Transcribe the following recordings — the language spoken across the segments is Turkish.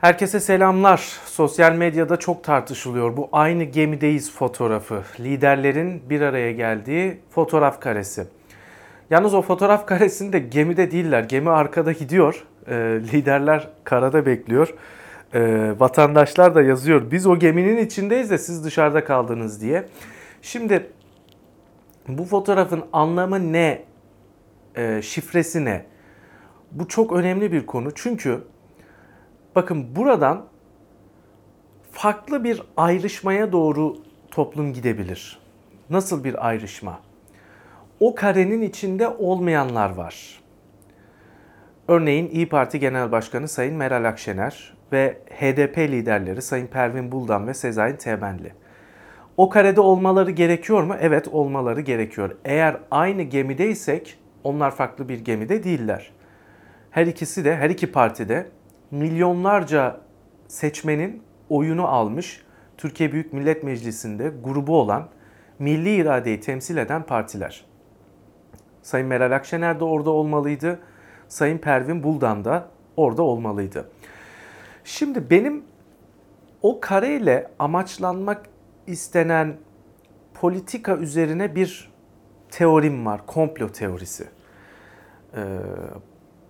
Herkese selamlar. Sosyal medyada çok tartışılıyor bu aynı gemideyiz fotoğrafı. Liderlerin bir araya geldiği fotoğraf karesi. Yalnız o fotoğraf karesinde gemide değiller. Gemi arkada gidiyor. E, liderler karada bekliyor. E, vatandaşlar da yazıyor. Biz o geminin içindeyiz de siz dışarıda kaldınız diye. Şimdi bu fotoğrafın anlamı ne? E, şifresi ne? Bu çok önemli bir konu. Çünkü bakın buradan farklı bir ayrışmaya doğru toplum gidebilir. Nasıl bir ayrışma? O karenin içinde olmayanlar var. Örneğin İyi Parti Genel Başkanı Sayın Meral Akşener ve HDP liderleri Sayın Pervin Buldan ve Sezai Temelli. O karede olmaları gerekiyor mu? Evet olmaları gerekiyor. Eğer aynı gemideysek onlar farklı bir gemide değiller. Her ikisi de, her iki parti de milyonlarca seçmenin oyunu almış Türkiye Büyük Millet Meclisi'nde grubu olan milli iradeyi temsil eden partiler. Sayın Meral Akşener de orada olmalıydı. Sayın Pervin Buldan da orada olmalıydı. Şimdi benim o kareyle amaçlanmak istenen politika üzerine bir teorim var, komplo teorisi. Ee,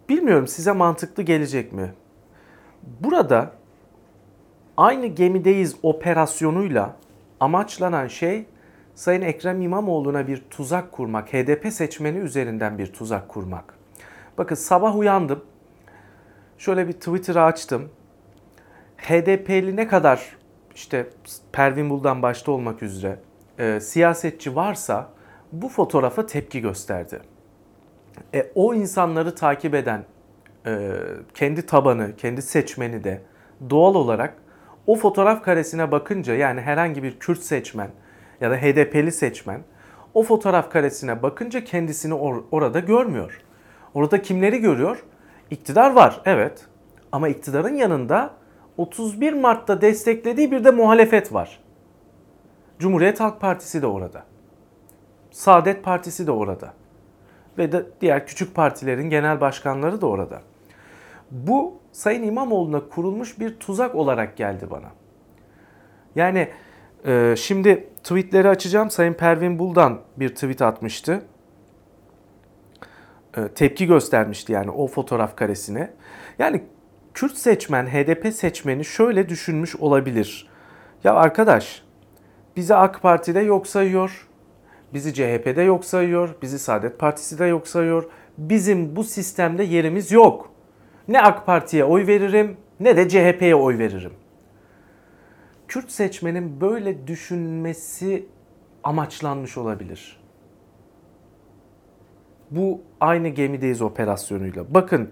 bilmiyorum size mantıklı gelecek mi? Burada aynı gemideyiz operasyonuyla amaçlanan şey Sayın Ekrem İmamoğlu'na bir tuzak kurmak, HDP seçmeni üzerinden bir tuzak kurmak. Bakın sabah uyandım, şöyle bir Twitter'ı açtım. HDP'li ne kadar işte Pervin Buldan başta olmak üzere e, siyasetçi varsa bu fotoğrafa tepki gösterdi. E, o insanları takip eden kendi tabanı, kendi seçmeni de doğal olarak o fotoğraf karesine bakınca yani herhangi bir Kürt seçmen ya da HDP'li seçmen o fotoğraf karesine bakınca kendisini or- orada görmüyor. Orada kimleri görüyor? İktidar var evet ama iktidarın yanında 31 Mart'ta desteklediği bir de muhalefet var. Cumhuriyet Halk Partisi de orada. Saadet Partisi de orada. Ve de diğer küçük partilerin genel başkanları da orada. Bu Sayın İmamoğlu'na kurulmuş bir tuzak olarak geldi bana. Yani e, şimdi tweetleri açacağım. Sayın Pervin Buldan bir tweet atmıştı. E, tepki göstermişti yani o fotoğraf karesine. Yani Kürt seçmen, HDP seçmeni şöyle düşünmüş olabilir. Ya arkadaş bizi AK Parti'de yok sayıyor, bizi CHP'de yok sayıyor, bizi Saadet Partisi de yok sayıyor. Bizim bu sistemde yerimiz yok. Ne AK Parti'ye oy veririm ne de CHP'ye oy veririm. Kürt seçmenin böyle düşünmesi amaçlanmış olabilir. Bu aynı gemideyiz operasyonuyla. Bakın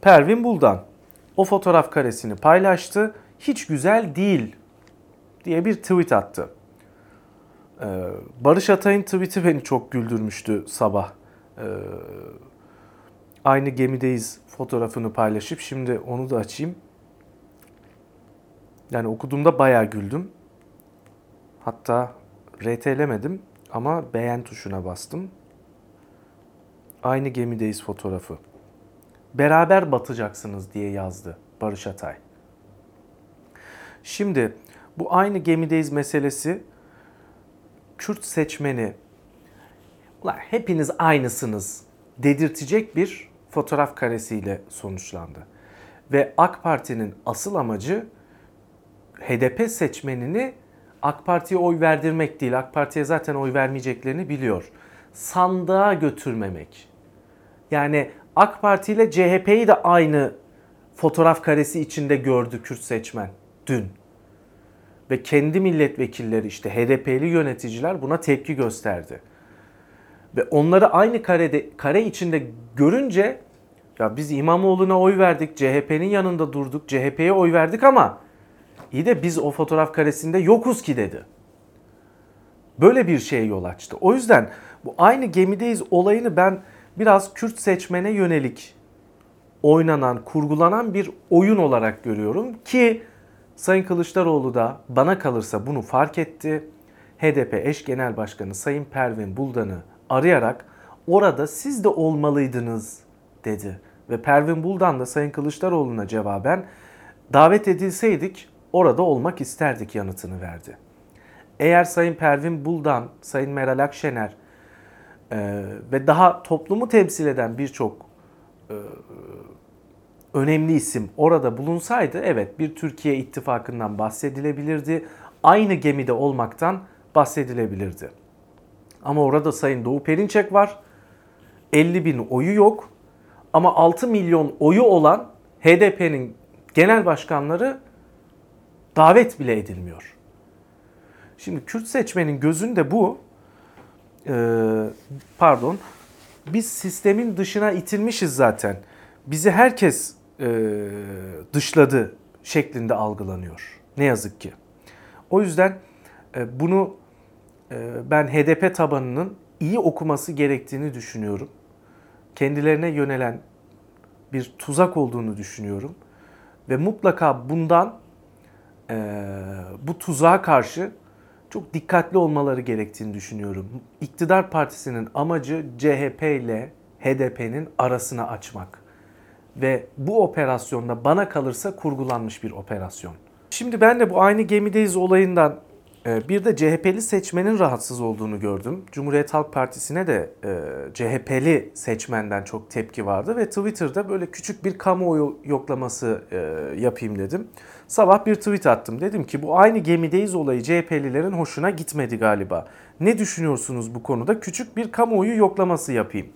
Pervin Buldan o fotoğraf karesini paylaştı. Hiç güzel değil diye bir tweet attı. Ee, Barış Atay'ın tweet'i beni çok güldürmüştü sabah. Ee, aynı gemideyiz fotoğrafını paylaşıp şimdi onu da açayım. Yani okuduğumda bayağı güldüm. Hatta RT'lemedim ama beğen tuşuna bastım. Aynı gemideyiz fotoğrafı beraber batacaksınız diye yazdı Barış Atay. Şimdi bu aynı gemideyiz meselesi Kürt seçmeni Ulan hepiniz aynısınız dedirtecek bir fotoğraf karesiyle sonuçlandı. Ve AK Parti'nin asıl amacı HDP seçmenini AK Parti'ye oy verdirmek değil. AK Parti'ye zaten oy vermeyeceklerini biliyor. Sandığa götürmemek. Yani AK Parti ile CHP'yi de aynı fotoğraf karesi içinde gördü Kürt seçmen dün. Ve kendi milletvekilleri işte HDP'li yöneticiler buna tepki gösterdi. Ve onları aynı karede kare içinde görünce ya biz İmamoğlu'na oy verdik, CHP'nin yanında durduk, CHP'ye oy verdik ama iyi de biz o fotoğraf karesinde yokuz ki dedi. Böyle bir şeye yol açtı. O yüzden bu aynı gemideyiz olayını ben biraz Kürt seçmene yönelik oynanan, kurgulanan bir oyun olarak görüyorum ki Sayın Kılıçdaroğlu da bana kalırsa bunu fark etti. HDP eş genel başkanı Sayın Pervin Buldan'ı arayarak orada siz de olmalıydınız dedi. Ve Pervin Buldan da Sayın Kılıçdaroğlu'na cevaben davet edilseydik orada olmak isterdik yanıtını verdi. Eğer Sayın Pervin Buldan, Sayın Meral Akşener e, ve daha toplumu temsil eden birçok e, önemli isim orada bulunsaydı evet bir Türkiye ittifakından bahsedilebilirdi. Aynı gemide olmaktan bahsedilebilirdi. Ama orada Sayın Doğu Perinçek var. 50 bin oyu yok. Ama 6 milyon oyu olan HDP'nin genel başkanları davet bile edilmiyor. Şimdi Kürt seçmenin gözünde bu ee, pardon biz sistemin dışına itilmişiz zaten. Bizi herkes e, dışladı şeklinde algılanıyor. Ne yazık ki. O yüzden e, bunu e, ben HDP tabanının iyi okuması gerektiğini düşünüyorum. Kendilerine yönelen bir tuzak olduğunu düşünüyorum. Ve mutlaka bundan e, bu tuzağa karşı çok dikkatli olmaları gerektiğini düşünüyorum. İktidar partisinin amacı CHP ile HDP'nin arasını açmak. Ve bu operasyonda bana kalırsa kurgulanmış bir operasyon. Şimdi ben de bu aynı gemideyiz olayından bir de CHP'li seçmenin rahatsız olduğunu gördüm. Cumhuriyet Halk Partisi'ne de e, CHP'li seçmenden çok tepki vardı ve Twitter'da böyle küçük bir kamuoyu yoklaması e, yapayım dedim. Sabah bir tweet attım. Dedim ki bu aynı gemideyiz olayı CHP'lilerin hoşuna gitmedi galiba. Ne düşünüyorsunuz bu konuda? Küçük bir kamuoyu yoklaması yapayım.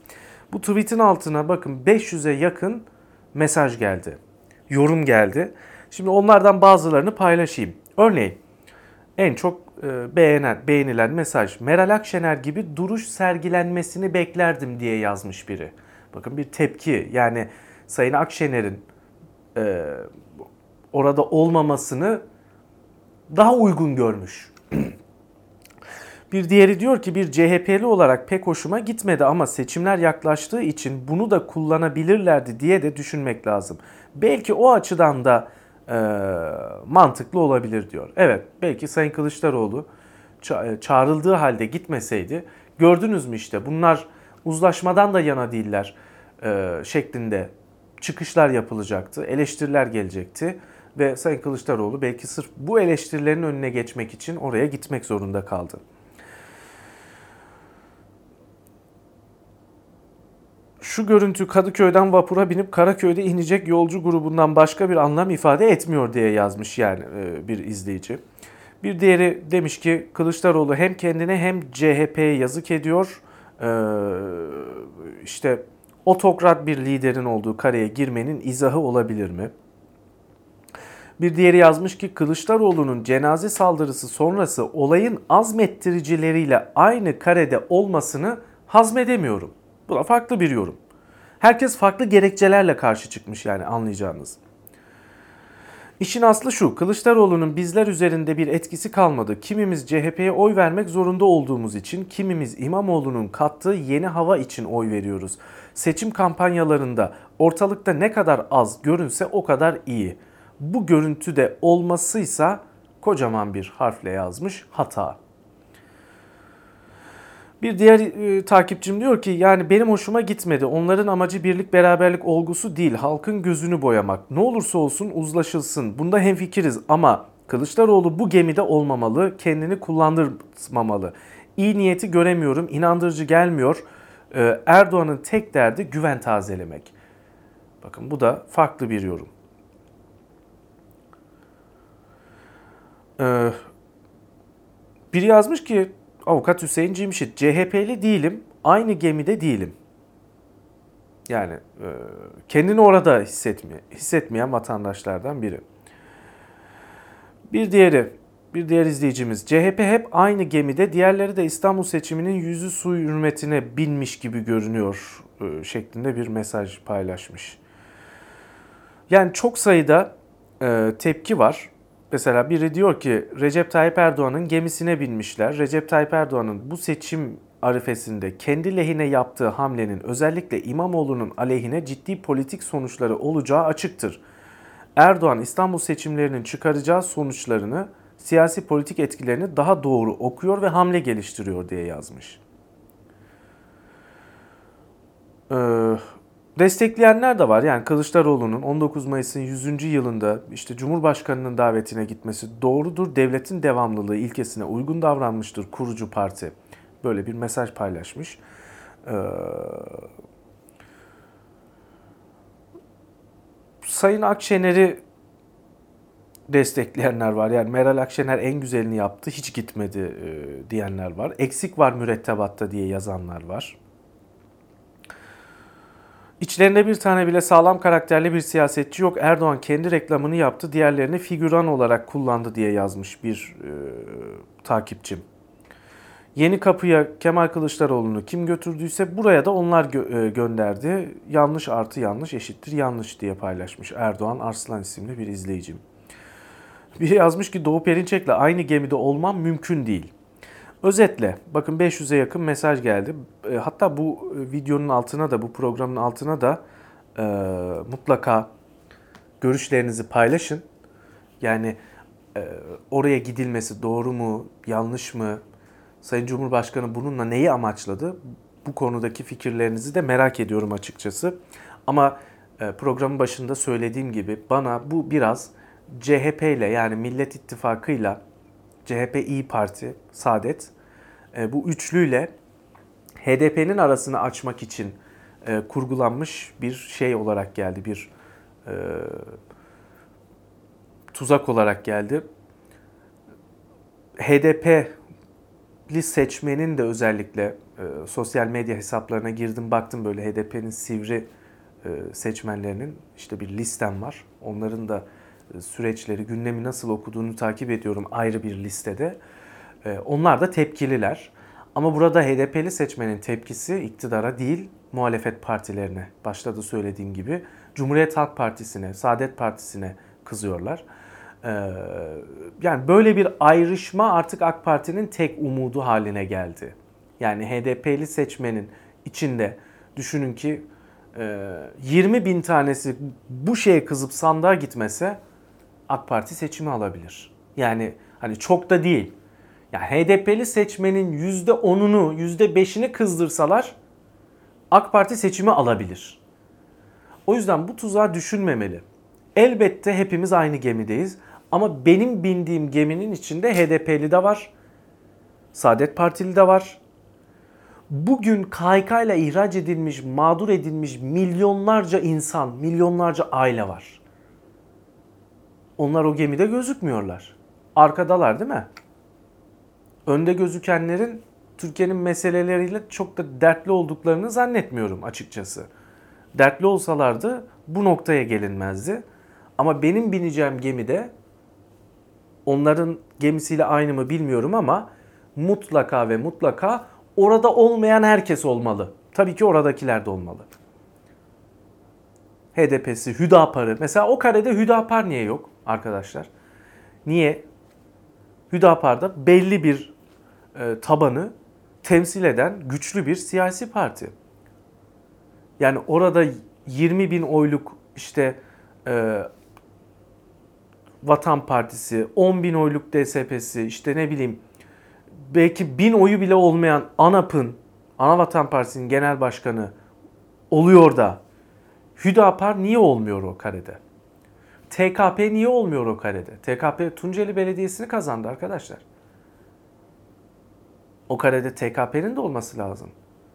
Bu tweetin altına bakın 500'e yakın mesaj geldi. Yorum geldi. Şimdi onlardan bazılarını paylaşayım. Örneğin en çok e, beğenen, beğenilen mesaj Meral Akşener gibi duruş sergilenmesini beklerdim diye yazmış biri. Bakın bir tepki yani Sayın Akşener'in e, orada olmamasını daha uygun görmüş. bir diğeri diyor ki bir CHP'li olarak pek hoşuma gitmedi ama seçimler yaklaştığı için bunu da kullanabilirlerdi diye de düşünmek lazım. Belki o açıdan da mantıklı olabilir diyor. Evet belki Sayın Kılıçdaroğlu ça- çağrıldığı halde gitmeseydi gördünüz mü işte bunlar uzlaşmadan da yana değiller e, şeklinde çıkışlar yapılacaktı, eleştiriler gelecekti ve Sayın Kılıçdaroğlu belki sırf bu eleştirilerin önüne geçmek için oraya gitmek zorunda kaldı. Şu görüntü Kadıköy'den vapura binip Karaköy'de inecek yolcu grubundan başka bir anlam ifade etmiyor diye yazmış yani e, bir izleyici. Bir diğeri demiş ki Kılıçdaroğlu hem kendine hem CHP'ye yazık ediyor. Ee, işte otokrat bir liderin olduğu kareye girmenin izahı olabilir mi? Bir diğeri yazmış ki Kılıçdaroğlu'nun cenaze saldırısı sonrası olayın azmettiricileriyle aynı karede olmasını hazmedemiyorum. Bu da farklı bir yorum. Herkes farklı gerekçelerle karşı çıkmış yani anlayacağınız. İşin aslı şu, Kılıçdaroğlu'nun bizler üzerinde bir etkisi kalmadı. Kimimiz CHP'ye oy vermek zorunda olduğumuz için, kimimiz İmamoğlu'nun kattığı yeni hava için oy veriyoruz. Seçim kampanyalarında ortalıkta ne kadar az görünse o kadar iyi. Bu görüntüde olmasıysa kocaman bir harfle yazmış hata. Bir diğer e, takipçim diyor ki yani benim hoşuma gitmedi. Onların amacı birlik beraberlik olgusu değil. Halkın gözünü boyamak. Ne olursa olsun uzlaşılsın. Bunda hemfikiriz ama Kılıçdaroğlu bu gemide olmamalı. Kendini kullandırmamalı. İyi niyeti göremiyorum. inandırıcı gelmiyor. Ee, Erdoğan'ın tek derdi güven tazelemek. Bakın bu da farklı bir yorum. Ee, biri yazmış ki avukat Hüseyin Cimşit CHP'li değilim, aynı gemide değilim. Yani e, kendini orada hissetme, hissetmeyen vatandaşlardan biri. Bir diğeri, bir diğer izleyicimiz CHP hep aynı gemide, diğerleri de İstanbul seçiminin yüzü su hürmetine binmiş gibi görünüyor e, şeklinde bir mesaj paylaşmış. Yani çok sayıda e, tepki var. Mesela biri diyor ki Recep Tayyip Erdoğan'ın gemisine binmişler. Recep Tayyip Erdoğan'ın bu seçim arifesinde kendi lehine yaptığı hamlenin özellikle İmamoğlu'nun aleyhine ciddi politik sonuçları olacağı açıktır. Erdoğan İstanbul seçimlerinin çıkaracağı sonuçlarını, siyasi politik etkilerini daha doğru okuyor ve hamle geliştiriyor diye yazmış. Ee, Destekleyenler de var. Yani Kılıçdaroğlu'nun 19 Mayıs'ın 100. yılında işte Cumhurbaşkanı'nın davetine gitmesi doğrudur. Devletin devamlılığı ilkesine uygun davranmıştır kurucu parti. Böyle bir mesaj paylaşmış. Ee, Sayın Akşener'i destekleyenler var. Yani Meral Akşener en güzelini yaptı, hiç gitmedi e, diyenler var. Eksik var mürettebatta diye yazanlar var. İçlerinde bir tane bile sağlam karakterli bir siyasetçi yok. Erdoğan kendi reklamını yaptı, diğerlerini figüran olarak kullandı diye yazmış bir e, takipçim. Yeni kapıya Kemal Kılıçdaroğlu'nu kim götürdüyse buraya da onlar gö- e, gönderdi. Yanlış artı yanlış eşittir yanlış diye paylaşmış Erdoğan Arslan isimli bir izleyicim. Biri yazmış ki Doğu Perinçek'le aynı gemide olmam mümkün değil. Özetle bakın 500'e yakın mesaj geldi. E, hatta bu e, videonun altına da bu programın altına da e, mutlaka görüşlerinizi paylaşın. Yani e, oraya gidilmesi doğru mu, yanlış mı? Sayın Cumhurbaşkanı bununla neyi amaçladı? Bu konudaki fikirlerinizi de merak ediyorum açıkçası. Ama e, programın başında söylediğim gibi bana bu biraz CHP ile yani Millet İttifakı'yla CHP İyi Parti, Saadet e, bu üçlüyle HDP'nin arasını açmak için e, kurgulanmış bir şey olarak geldi. Bir e, tuzak olarak geldi. HDP'li seçmenin de özellikle e, sosyal medya hesaplarına girdim baktım böyle HDP'nin sivri e, seçmenlerinin işte bir listem var. Onların da süreçleri, gündemi nasıl okuduğunu takip ediyorum ayrı bir listede. E, onlar da tepkililer. Ama burada HDP'li seçmenin tepkisi iktidara değil, muhalefet partilerine. Başta da söylediğim gibi Cumhuriyet Halk Partisi'ne, Saadet Partisi'ne kızıyorlar. E, yani böyle bir ayrışma artık AK Parti'nin tek umudu haline geldi. Yani HDP'li seçmenin içinde düşünün ki 20 bin tanesi bu şeye kızıp sandığa gitmese AK Parti seçimi alabilir. Yani hani çok da değil. Ya yani HDP'li seçmenin %10'unu, %5'ini kızdırsalar AK Parti seçimi alabilir. O yüzden bu tuzağa düşünmemeli. Elbette hepimiz aynı gemideyiz ama benim bindiğim geminin içinde HDP'li de var. Saadet Partili de var. Bugün KHK ile ihraç edilmiş, mağdur edilmiş milyonlarca insan, milyonlarca aile var. Onlar o gemide gözükmüyorlar. Arkadalar değil mi? Önde gözükenlerin Türkiye'nin meseleleriyle çok da dertli olduklarını zannetmiyorum açıkçası. Dertli olsalardı bu noktaya gelinmezdi. Ama benim bineceğim gemide onların gemisiyle aynı mı bilmiyorum ama mutlaka ve mutlaka orada olmayan herkes olmalı. Tabii ki oradakiler de olmalı. HDP'si, Hüdapar'ı. Mesela o karede Hüdapar niye yok? Arkadaşlar. Niye? Hüdapar'da belli bir e, tabanı temsil eden güçlü bir siyasi parti. Yani orada 20 bin oyluk işte e, Vatan Partisi, 10 bin oyluk DSP'si, işte ne bileyim belki bin oyu bile olmayan ANAP'ın, Anavatan Partisi'nin genel başkanı oluyor da Hüdapar niye olmuyor o karede? TKP niye olmuyor o karede? TKP Tunceli Belediyesi'ni kazandı arkadaşlar. O karede TKP'nin de olması lazım.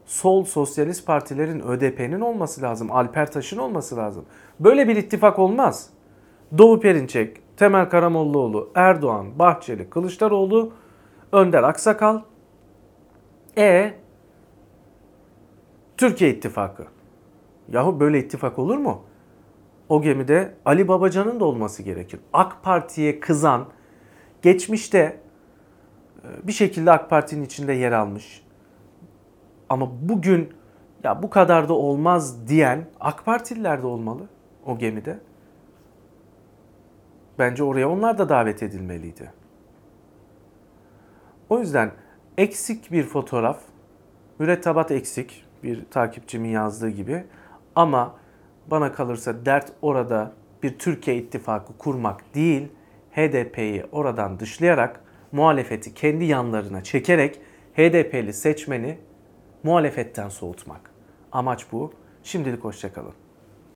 Sol sosyalist partilerin ÖDP'nin olması lazım. Alper Taş'ın olması lazım. Böyle bir ittifak olmaz. Doğu Perinçek, Temel Karamollaoğlu, Erdoğan, Bahçeli, Kılıçdaroğlu, Önder Aksakal. E Türkiye ittifakı. Yahu böyle ittifak olur mu? O gemide Ali Babacan'ın da olması gerekir. AK Parti'ye kızan, geçmişte e, bir şekilde AK Parti'nin içinde yer almış. Ama bugün ya bu kadar da olmaz diyen AK Partililer de olmalı o gemide. Bence oraya onlar da davet edilmeliydi. O yüzden eksik bir fotoğraf, mürettebat eksik bir takipçimin yazdığı gibi ama bana kalırsa dert orada bir Türkiye ittifakı kurmak değil, HDP'yi oradan dışlayarak muhalefeti kendi yanlarına çekerek HDP'li seçmeni muhalefetten soğutmak. Amaç bu. Şimdilik hoşçakalın.